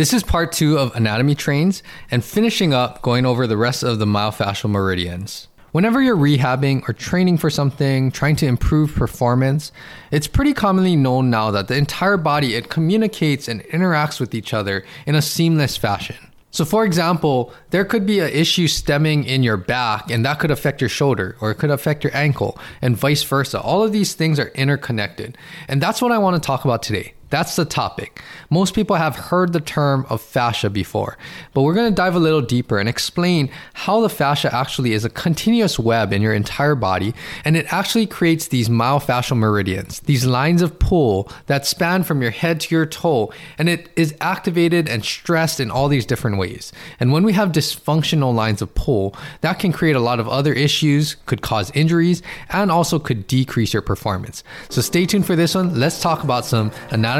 This is part two of anatomy trains and finishing up going over the rest of the myofascial meridians. Whenever you're rehabbing or training for something, trying to improve performance, it's pretty commonly known now that the entire body it communicates and interacts with each other in a seamless fashion. So, for example, there could be an issue stemming in your back, and that could affect your shoulder, or it could affect your ankle, and vice versa. All of these things are interconnected. And that's what I want to talk about today. That's the topic. Most people have heard the term of fascia before, but we're going to dive a little deeper and explain how the fascia actually is a continuous web in your entire body, and it actually creates these myofascial meridians, these lines of pull that span from your head to your toe, and it is activated and stressed in all these different ways. And when we have dysfunctional lines of pull, that can create a lot of other issues, could cause injuries, and also could decrease your performance. So stay tuned for this one. Let's talk about some anatomy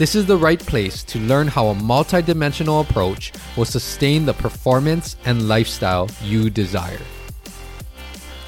This is the right place to learn how a multidimensional approach will sustain the performance and lifestyle you desire.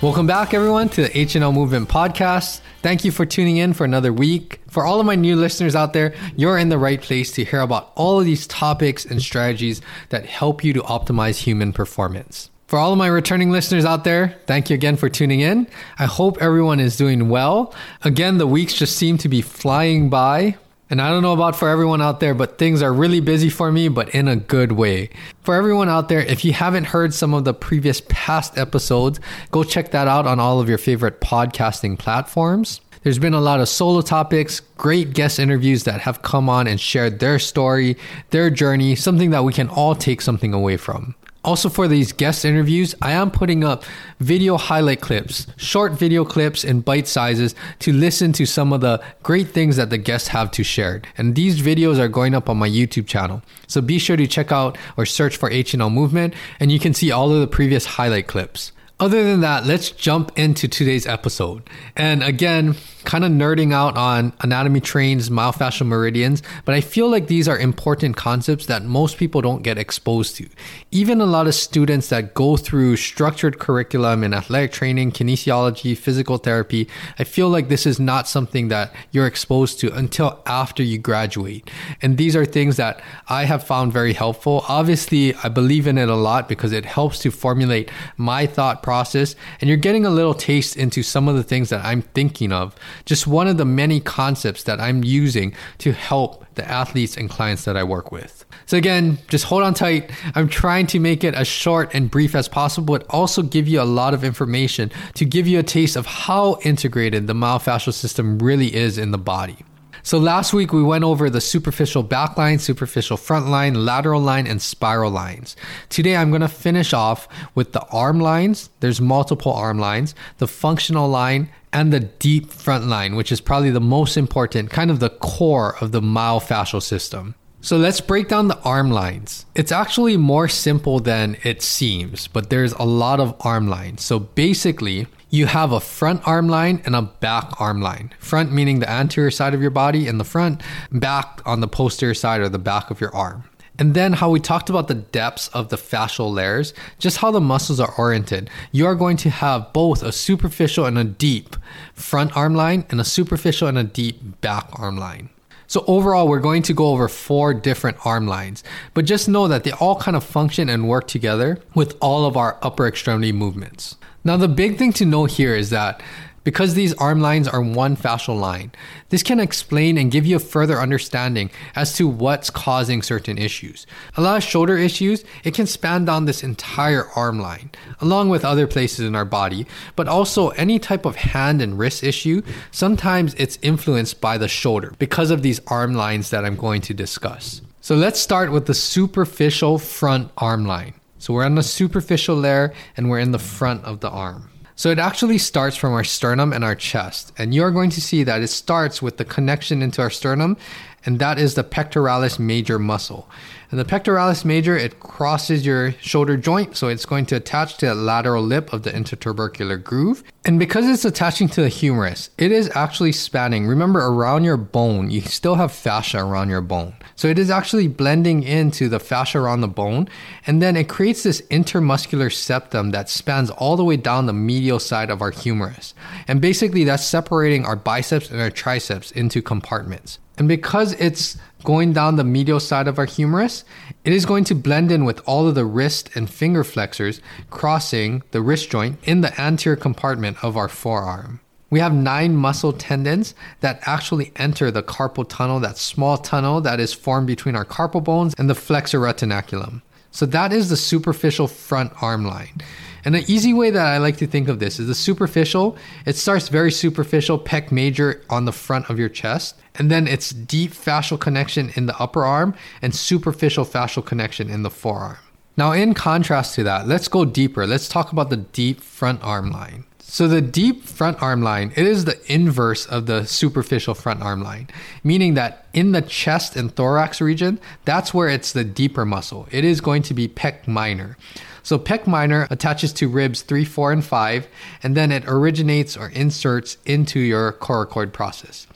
Welcome back, everyone, to the HNL Movement Podcast. Thank you for tuning in for another week. For all of my new listeners out there, you're in the right place to hear about all of these topics and strategies that help you to optimize human performance. For all of my returning listeners out there, thank you again for tuning in. I hope everyone is doing well. Again, the weeks just seem to be flying by. And I don't know about for everyone out there, but things are really busy for me, but in a good way. For everyone out there, if you haven't heard some of the previous past episodes, go check that out on all of your favorite podcasting platforms. There's been a lot of solo topics, great guest interviews that have come on and shared their story, their journey, something that we can all take something away from. Also, for these guest interviews, I am putting up video highlight clips, short video clips in bite sizes to listen to some of the great things that the guests have to share. And these videos are going up on my YouTube channel. So be sure to check out or search for HNL Movement, and you can see all of the previous highlight clips. Other than that, let's jump into today's episode. And again, kind of nerding out on anatomy trains, myofascial meridians, but I feel like these are important concepts that most people don't get exposed to. Even a lot of students that go through structured curriculum in athletic training, kinesiology, physical therapy, I feel like this is not something that you're exposed to until after you graduate. And these are things that I have found very helpful. Obviously, I believe in it a lot because it helps to formulate my thought process, and you're getting a little taste into some of the things that I'm thinking of just one of the many concepts that I'm using to help the athletes and clients that I work with. So again, just hold on tight. I'm trying to make it as short and brief as possible, but also give you a lot of information to give you a taste of how integrated the myofascial system really is in the body. So last week we went over the superficial back line, superficial front line, lateral line, and spiral lines. Today I'm going to finish off with the arm lines. There's multiple arm lines, the functional line, and the deep front line, which is probably the most important, kind of the core of the myofascial system. So let's break down the arm lines. It's actually more simple than it seems, but there's a lot of arm lines. So basically, you have a front arm line and a back arm line. Front meaning the anterior side of your body in the front, back on the posterior side or the back of your arm. And then how we talked about the depths of the fascial layers, just how the muscles are oriented. You are going to have both a superficial and a deep front arm line and a superficial and a deep back arm line. So overall, we're going to go over four different arm lines, but just know that they all kind of function and work together with all of our upper extremity movements. Now, the big thing to know here is that because these arm lines are one fascial line, this can explain and give you a further understanding as to what's causing certain issues. A lot of shoulder issues, it can span down this entire arm line, along with other places in our body, but also any type of hand and wrist issue, sometimes it's influenced by the shoulder because of these arm lines that I'm going to discuss. So let's start with the superficial front arm line. So we're on the superficial layer and we're in the front of the arm. So it actually starts from our sternum and our chest. And you're going to see that it starts with the connection into our sternum and that is the pectoralis major muscle. And the pectoralis major, it crosses your shoulder joint, so it's going to attach to the lateral lip of the intertubercular groove. And because it's attaching to the humerus, it is actually spanning. Remember, around your bone, you still have fascia around your bone. So it is actually blending into the fascia around the bone, and then it creates this intermuscular septum that spans all the way down the medial side of our humerus. And basically, that's separating our biceps and our triceps into compartments. And because it's going down the medial side of our humerus, it is going to blend in with all of the wrist and finger flexors crossing the wrist joint in the anterior compartment of our forearm. We have nine muscle tendons that actually enter the carpal tunnel, that small tunnel that is formed between our carpal bones and the flexor retinaculum. So that is the superficial front arm line. And the easy way that I like to think of this is the superficial, it starts very superficial, pec major on the front of your chest, and then it's deep fascial connection in the upper arm and superficial fascial connection in the forearm. Now, in contrast to that, let's go deeper. Let's talk about the deep front arm line. So the deep front arm line, it is the inverse of the superficial front arm line, meaning that in the chest and thorax region, that's where it's the deeper muscle. It is going to be pec minor. So pec minor attaches to ribs 3, 4, and 5, and then it originates or inserts into your coracoid process.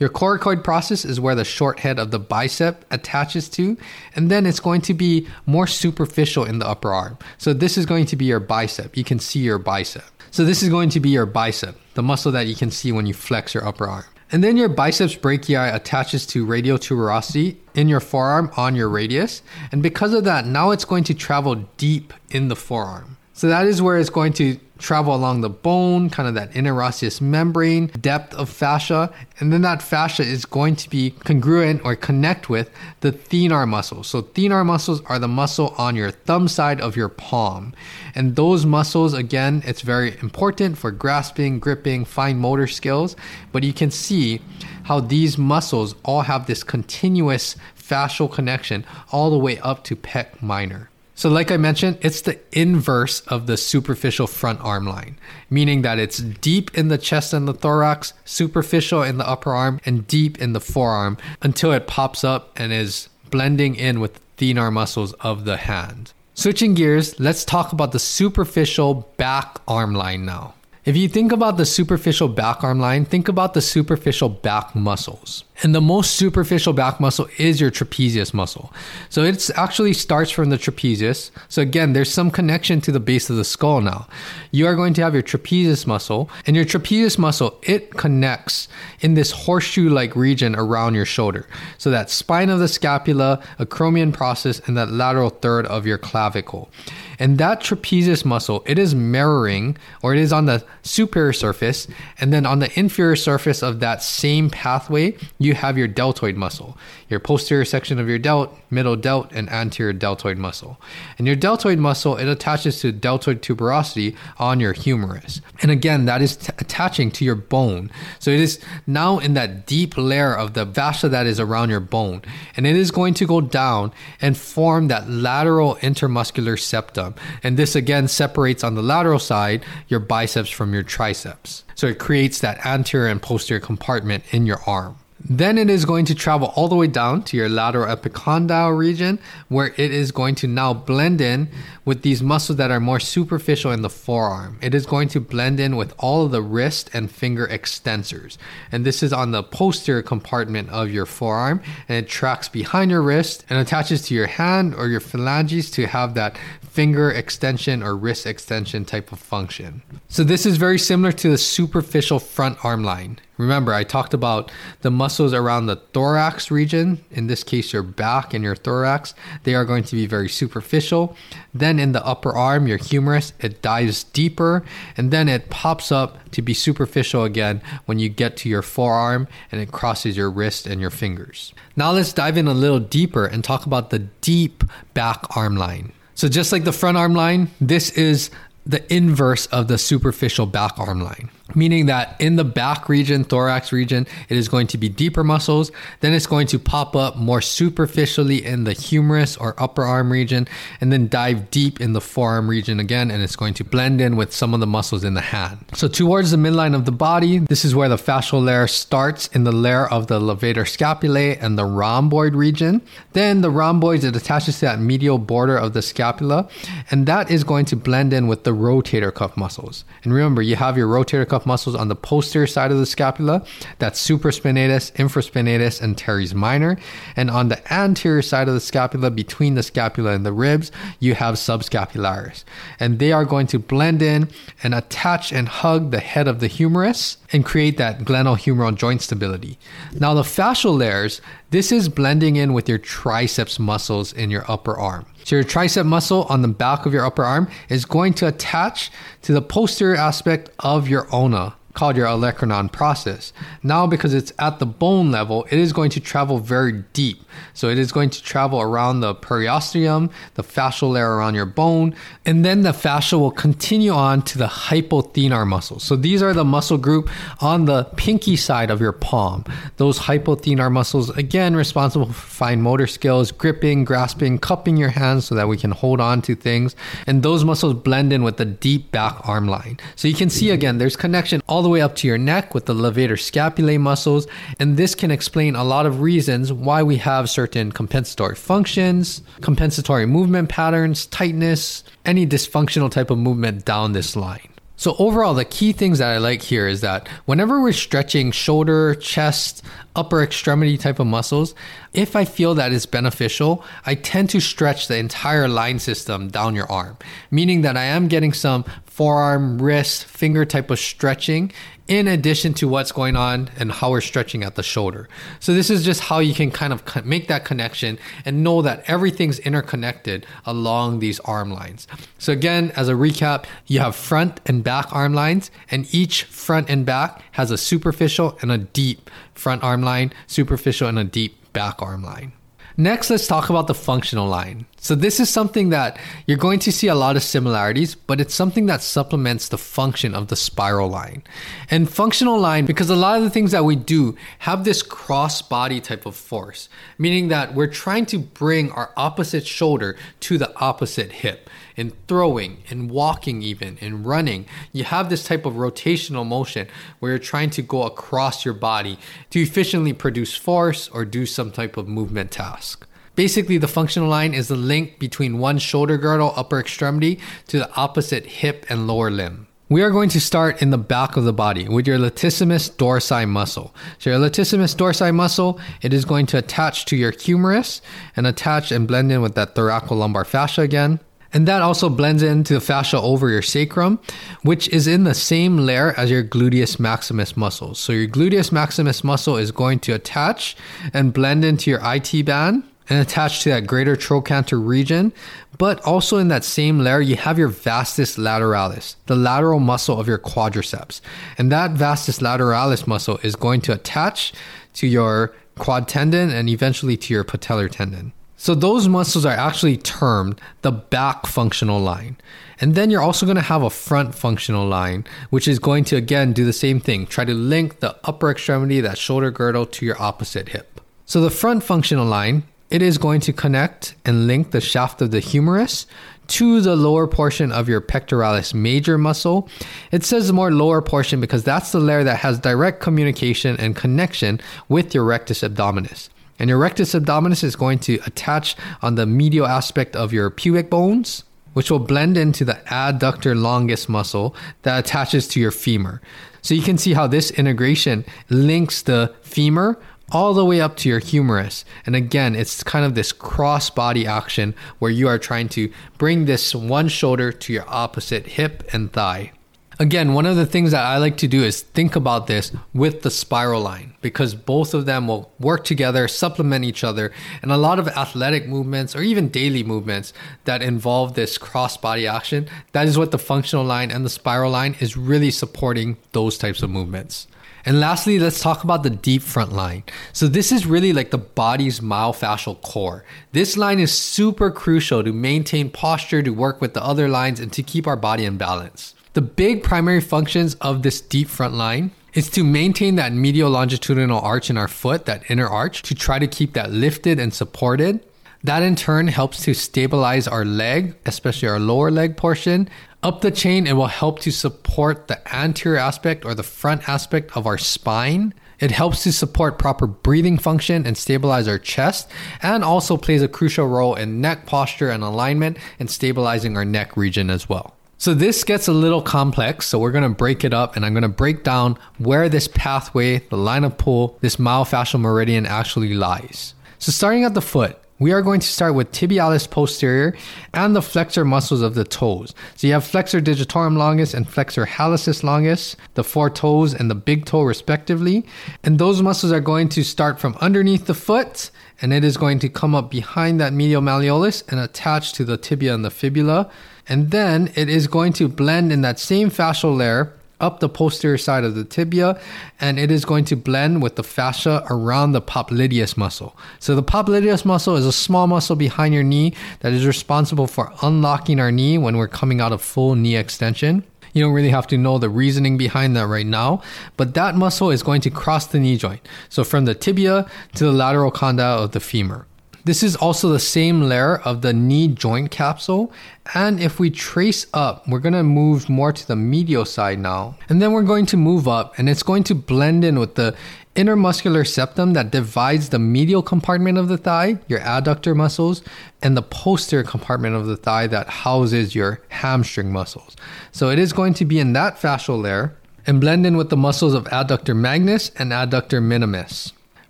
Your coracoid process is where the short head of the bicep attaches to, and then it's going to be more superficial in the upper arm. So this is going to be your bicep. You can see your bicep. So this is going to be your bicep, the muscle that you can see when you flex your upper arm. And then your biceps brachii attaches to radial tuberosity in your forearm on your radius. And because of that, now it's going to travel deep in the forearm. So that is where it's going to travel along the bone, kind of that interosseous membrane, depth of fascia, and then that fascia is going to be congruent or connect with the thenar muscles. So thenar muscles are the muscle on your thumb side of your palm. And those muscles, again, it's very important for grasping, gripping, fine motor skills, but you can see how these muscles all have this continuous fascial connection all the way up to pec minor. So, like I mentioned, it's the inverse of the superficial front arm line, meaning that it's deep in the chest and the thorax, superficial in the upper arm, and deep in the forearm until it pops up and is blending in with the thenar muscles of the hand. Switching gears, let's talk about the superficial back arm line now. If you think about the superficial back arm line, think about the superficial back muscles. And the most superficial back muscle is your trapezius muscle. So it actually starts from the trapezius. So again, there's some connection to the base of the skull now. You are going to have your trapezius muscle, and your trapezius muscle, it connects in this horseshoe like region around your shoulder. So that spine of the scapula, acromion process, and that lateral third of your clavicle. And that trapezius muscle, it is mirroring or it is on the superior surface. And then on the inferior surface of that same pathway, you have your deltoid muscle, your posterior section of your delt, middle delt, and anterior deltoid muscle. And your deltoid muscle, it attaches to deltoid tuberosity on your humerus. And again, that is t- attaching to your bone. So it is now in that deep layer of the fascia that is around your bone. And it is going to go down and form that lateral intermuscular septum and this again separates on the lateral side your biceps from your triceps. So it creates that anterior and posterior compartment in your arm. Then it is going to travel all the way down to your lateral epicondyle region, where it is going to now blend in with these muscles that are more superficial in the forearm. It is going to blend in with all of the wrist and finger extensors. And this is on the posterior compartment of your forearm, and it tracks behind your wrist and attaches to your hand or your phalanges to have that finger extension or wrist extension type of function. So this is very similar to the superficial front arm line. Remember, I talked about the muscles around the thorax region, in this case, your back and your thorax. They are going to be very superficial. Then in the upper arm, your humerus, it dives deeper and then it pops up to be superficial again when you get to your forearm and it crosses your wrist and your fingers. Now let's dive in a little deeper and talk about the deep back arm line. So just like the front arm line, this is the inverse of the superficial back arm line. Meaning that in the back region, thorax region, it is going to be deeper muscles. Then it's going to pop up more superficially in the humerus or upper arm region, and then dive deep in the forearm region again, and it's going to blend in with some of the muscles in the hand. So towards the midline of the body, this is where the fascial layer starts in the layer of the levator scapulae and the rhomboid region. Then the rhomboids, it attaches to that medial border of the scapula, and that is going to blend in with the rotator cuff muscles. And remember, you have your rotator cuff muscles on the posterior side of the scapula. That's supraspinatus, infraspinatus, and teres minor. And on the anterior side of the scapula, between the scapula and the ribs, you have subscapularis. And they are going to blend in and attach and hug the head of the humerus and create that glenohumeral joint stability. Now, the fascial layers, this is blending in with your triceps muscles in your upper arm. So, your tricep muscle on the back of your upper arm is going to attach to the posterior aspect of your ulna called your olecranon process. Now, because it's at the bone level, it is going to travel very deep. So it is going to travel around the periosteum, the fascial layer around your bone, and then the fascia will continue on to the hypothenar muscles. So these are the muscle group on the pinky side of your palm. Those hypothenar muscles, again, responsible for fine motor skills, gripping, grasping, cupping your hands so that we can hold on to things. And those muscles blend in with the deep back arm line. So you can see again, there's connection all the way up to your neck with the levator scapulae muscles. And this can explain a lot of reasons why we have certain compensatory functions, compensatory movement patterns, tightness, any dysfunctional type of movement down this line. So overall, the key things that I like here is that whenever we're stretching shoulder, chest, upper extremity type of muscles, if I feel that is beneficial, I tend to stretch the entire line system down your arm, meaning that I am getting some forearm, wrist, finger type of stretching in addition to what's going on and how we're stretching at the shoulder. So this is just how you can kind of make that connection and know that everything's interconnected along these arm lines. So again, as a recap, you have front and back arm lines and each front and back has a superficial and a deep front arm line, superficial and a deep back arm line. Next, let's talk about the functional line. So, this is something that you're going to see a lot of similarities, but it's something that supplements the function of the spiral line. And functional line, because a lot of the things that we do have this cross body type of force, meaning that we're trying to bring our opposite shoulder to the opposite hip in throwing, in walking, even in running. You have this type of rotational motion where you're trying to go across your body to efficiently produce force or do some type of movement task. Basically, the functional line is the link between one shoulder girdle upper extremity to the opposite hip and lower limb. We are going to start in the back of the body with your latissimus dorsi muscle. So your latissimus dorsi muscle, it is going to attach to your humerus and attach and blend in with that thoracolumbar fascia again. And that also blends into the fascia over your sacrum, which is in the same layer as your gluteus maximus muscle. So your gluteus maximus muscle is going to attach and blend into your IT band and attach to that greater trochanter region. But also in that same layer, you have your vastus lateralis, the lateral muscle of your quadriceps. And that vastus lateralis muscle is going to attach to your quad tendon and eventually to your patellar tendon. So those muscles are actually termed the back functional line. And then you're also going to have a front functional line, which is going to again do the same thing. Try to link the upper extremity, that shoulder girdle, to your opposite hip. So the front functional line, it is going to connect and link the shaft of the humerus to the lower portion of your pectoralis major muscle. It says more lower portion because that's the layer that has direct communication and connection with your rectus abdominis. And your rectus abdominis is going to attach on the medial aspect of your pubic bones, which will blend into the adductor longus muscle that attaches to your femur. So you can see how this integration links the femur all the way up to your humerus. And again, it's kind of this cross body action where you are trying to bring this one shoulder to your opposite hip and thigh. Again, one of the things that I like to do is think about this with the spiral line because both of them will work together, supplement each other, and a lot of athletic movements or even daily movements that involve this cross body action, that is what the functional line and the spiral line is really supporting those types of movements. And lastly, let's talk about the deep front line. So this is really like the body's myofascial core. This line is super crucial to maintain posture, to work with the other lines, and to keep our body in balance. The big primary functions of this deep front line is to maintain that medial longitudinal arch in our foot, that inner arch, to try to keep that lifted and supported. That in turn helps to stabilize our leg, especially our lower leg portion. Up the chain, it will help to support the anterior aspect or the front aspect of our spine. It helps to support proper breathing function and stabilize our chest, and also plays a crucial role in neck posture and alignment and stabilizing our neck region as well. So this gets a little complex, so we're to break it up and I'm to break down where this pathway, the line of pull, this myofascial meridian actually lies. So starting at the foot, we are going to start with tibialis posterior and the flexor muscles of the toes. So you have flexor digitorum longus and flexor hallucis longus, the four toes and the big toe respectively. And those muscles are going to start from underneath the foot and it is going to come up behind that medial malleolus and attach to the tibia and the fibula. And then it is going to blend in that same fascial layer up the posterior side of the tibia and it is going to blend with the fascia around the popliteus muscle. So the popliteus muscle is a small muscle behind your knee that is responsible for unlocking our knee when we're coming out of full knee extension. You don't really have to know the reasoning behind that right now, but that muscle is going to cross the knee joint. So from the tibia to the lateral condyle of the femur. This is also the same layer of the knee joint capsule. And if we trace up, we're going to move more to the medial side now. And then we're going to move up and it's going to blend in with the intermuscular septum that divides the medial compartment of the thigh, your adductor muscles, and the posterior compartment of the thigh that houses your hamstring muscles. So it is going to be in that fascial layer and blend in with the muscles of adductor magnus and adductor minimus.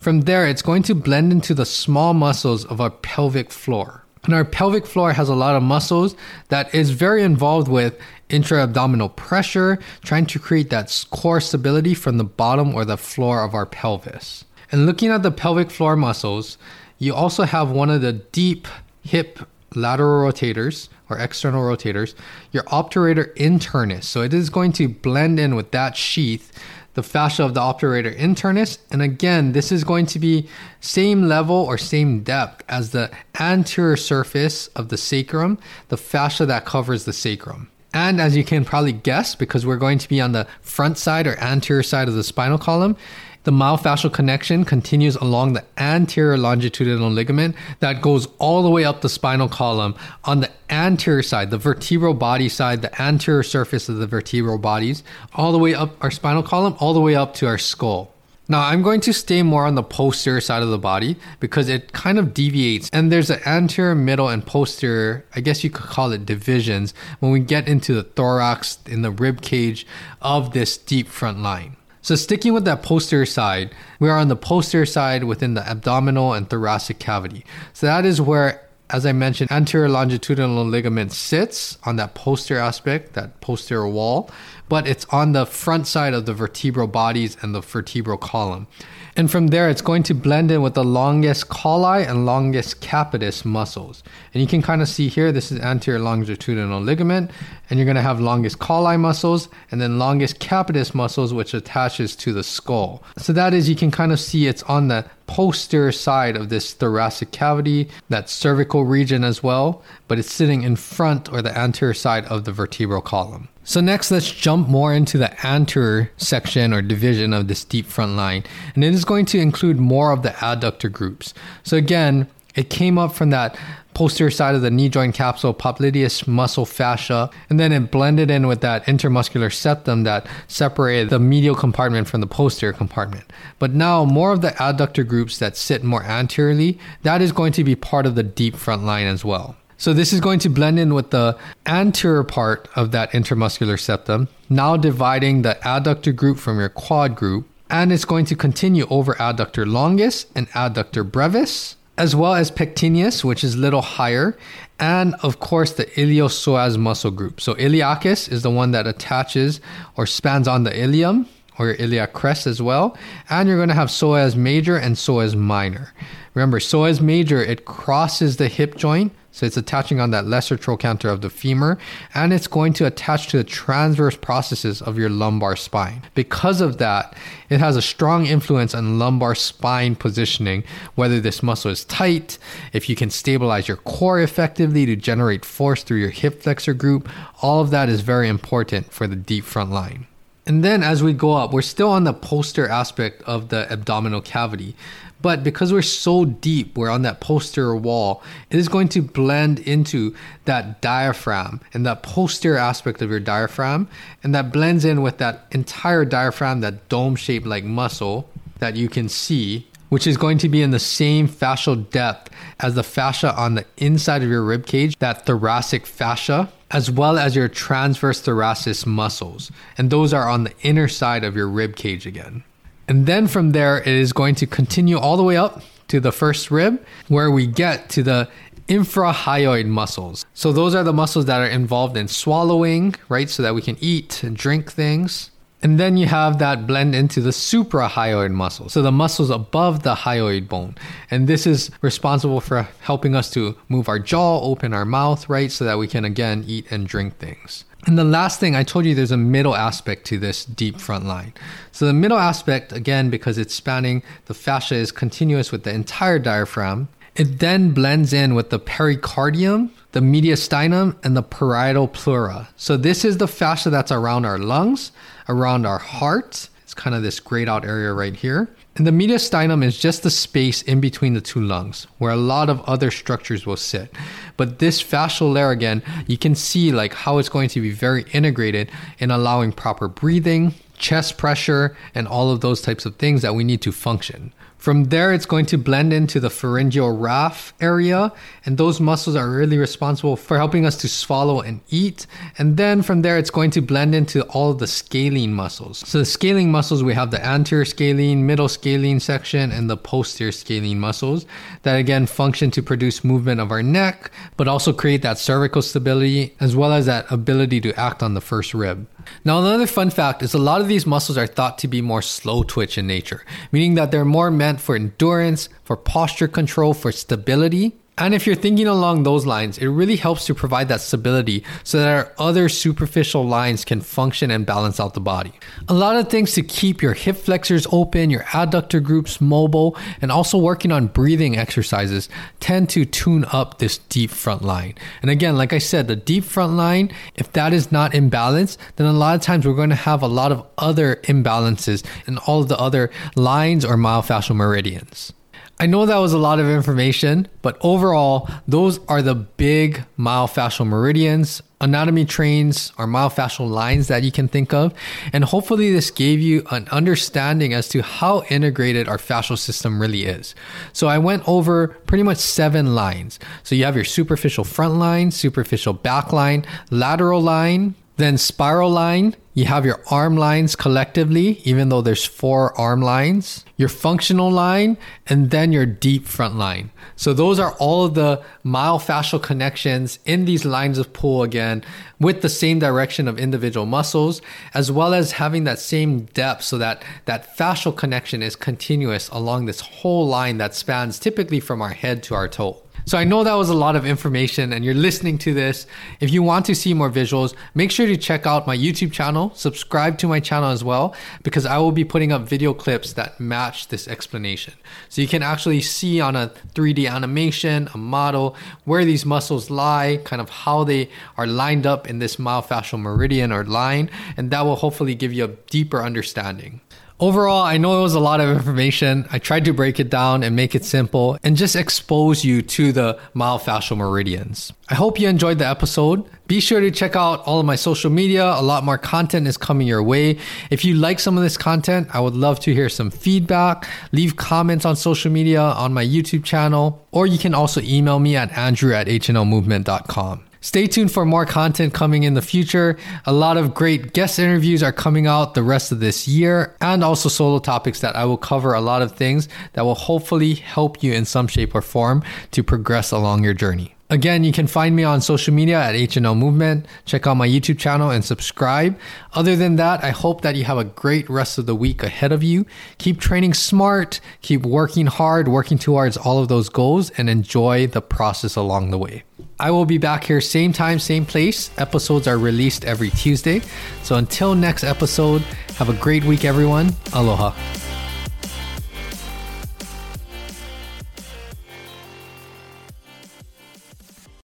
From there, it's going to blend into the small muscles of our pelvic floor. And our pelvic floor has a lot of muscles that is very involved with intra abdominal pressure, trying to create that core stability from the bottom or the floor of our pelvis. And looking at the pelvic floor muscles, you also have one of the deep hip lateral rotators or external rotators, your obturator internus. So it is going to blend in with that sheath the fascia of the obturator internus. And again, this is going to be same level or same depth as the anterior surface of the sacrum, the fascia that covers the sacrum. And as you can probably guess, because we're going to be on the front side or anterior side of the spinal column, the myofascial connection continues along the anterior longitudinal ligament that goes all the way up the spinal column on the anterior side, the vertebral body side, the anterior surface of the vertebral bodies, all the way up our spinal column, all the way up to our skull. Now, I'm going to stay more on the posterior side of the body because it kind of deviates. And there's an anterior, middle, and posterior, I guess you could call it divisions, when we get into the thorax in the rib cage of this deep front line. So sticking with that posterior side, we are on the posterior side within the abdominal and thoracic cavity. So that is where, as I mentioned, anterior longitudinal ligament sits on that posterior aspect, that posterior wall, but it's on the front side of the vertebral bodies and the vertebral column. And from there, it's going to blend in with the longus colli and longus capitis muscles. And you can kind of see here, this is anterior longitudinal ligament, and you're going to have longus colli muscles and then longus capitis muscles, which attaches to the skull. So that is, you can kind of see it's on the posterior side of this thoracic cavity, that cervical region as well, but it's sitting in front or the anterior side of the vertebral column. So next, let's jump more into the anterior section or division of this deep front line. And it is going to include more of the adductor groups. So again, it came up from that posterior side of the knee joint capsule, popliteus muscle fascia, and then it blended in with that intermuscular septum that separated the medial compartment from the posterior compartment. But now more of the adductor groups that sit more anteriorly, that is going to be part of the deep front line as well. So this is going to blend in with the anterior part of that intermuscular septum, now dividing the adductor group from your quad group, and it's going to continue over adductor longus and adductor brevis, as well as pectineus, which is a little higher, and of course the iliopsoas muscle group. So iliacus is the one that attaches or spans on the ilium or your iliac crest as well, and you're going to have psoas major and psoas minor. Remember, psoas major, it crosses the hip joint So it's attaching on that lesser trochanter of the femur and it's going to attach to the transverse processes of your lumbar spine. Because of that, it has a strong influence on lumbar spine positioning, whether this muscle is tight, if you can stabilize your core effectively to generate force through your hip flexor group. All of that is very important for the deep front line. And then as we go up, we're still on the poster aspect of the abdominal cavity. But because we're so deep, we're on that posterior wall, it is going to blend into that diaphragm and that posterior aspect of your diaphragm. And that blends in with that entire diaphragm, that dome shaped like muscle that you can see, which is going to be in the same fascial depth as the fascia on the inside of your rib cage, that thoracic fascia as well as your transverse thoracic muscles. And those are on the inner side of your rib cage again. And then from there, it is going to continue all the way up to the first rib, where we get to the infrahyoid muscles. So those are the muscles that are involved in swallowing, right? So that we can eat and drink things. And then you have that blend into the suprahyoid muscles. So the muscles above the hyoid bone. And this is responsible for helping us to move our jaw, open our mouth, right? So that we can again eat and drink things. And the last thing I told you there's a middle aspect to this deep front line. So the middle aspect, again, because it's spanning the fascia is continuous with the entire diaphragm. It then blends in with the pericardium, the mediastinum, and the parietal pleura. So this is the fascia that's around our lungs, around our heart. It's kind of this grayed out area right here. And the mediastinum is just the space in between the two lungs where a lot of other structures will sit. But this fascial layer again, you can see like how it's going to be very integrated in allowing proper breathing, chest pressure, and all of those types of things that we need to function. From there, it's going to blend into the pharyngeal raphe area, and those muscles are really responsible for helping us to swallow and eat. And then from there, it's going to blend into all the scalene muscles. So the scalene muscles, we have the anterior scalene, middle scalene section, and the posterior scalene muscles that again function to produce movement of our neck, but also create that cervical stability as well as that ability to act on the first rib. Now, another fun fact is a lot of these muscles are thought to be more slow twitch in nature, meaning that they're more meant for endurance, for posture control, for stability, and if you're thinking along those lines, it really helps to provide that stability so that our other superficial lines can function and balance out the body. A lot of things to keep your hip flexors open, your adductor groups mobile, and also working on breathing exercises tend to tune up this deep front line. And again, like I said, the deep front line, if that is not in balance, then a lot of times we're going to have a lot of other imbalances in all of the other lines or myofascial meridians. I know that was a lot of information, but overall, those are the big myofascial meridians, anatomy trains, or myofascial lines that you can think of. And hopefully, this gave you an understanding as to how integrated our fascial system really is. So, I went over pretty much seven lines. So, you have your superficial front line, superficial back line, lateral line, then spiral line, you have your arm lines collectively, even though there's four arm lines, your functional line, and then your deep front line. So those are all of the myofascial connections in these lines of pull again with the same direction of individual muscles, as well as having that same depth so that that fascial connection is continuous along this whole line that spans typically from our head to our toe. So I know that was a lot of information and you're listening to this. If you want to see more visuals, make sure to check out my YouTube channel, subscribe to my channel as well, because I will be putting up video clips that match this explanation. So you can actually see on a 3D animation, a model, where these muscles lie, kind of how they are lined up in this myofascial meridian or line, and that will hopefully give you a deeper understanding. Overall, I know it was a lot of information. I tried to break it down and make it simple and just expose you to the myofascial meridians. I hope you enjoyed the episode. Be sure to check out all of my social media. A lot more content is coming your way. If you like some of this content, I would love to hear some feedback. Leave comments on social media, on my YouTube channel, or you can also email me at andrew at hnlmovement.com. Stay tuned for more content coming in the future. A lot of great guest interviews are coming out the rest of this year and also solo topics that I will cover a lot of things that will hopefully help you in some shape or form to progress along your journey. Again, you can find me on social media at HNL Movement. Check out my YouTube channel and subscribe. Other than that, I hope that you have a great rest of the week ahead of you. Keep training smart, keep working hard, working towards all of those goals, and enjoy the process along the way. I will be back here same time, same place. Episodes are released every Tuesday. So until next episode, have a great week, everyone. Aloha.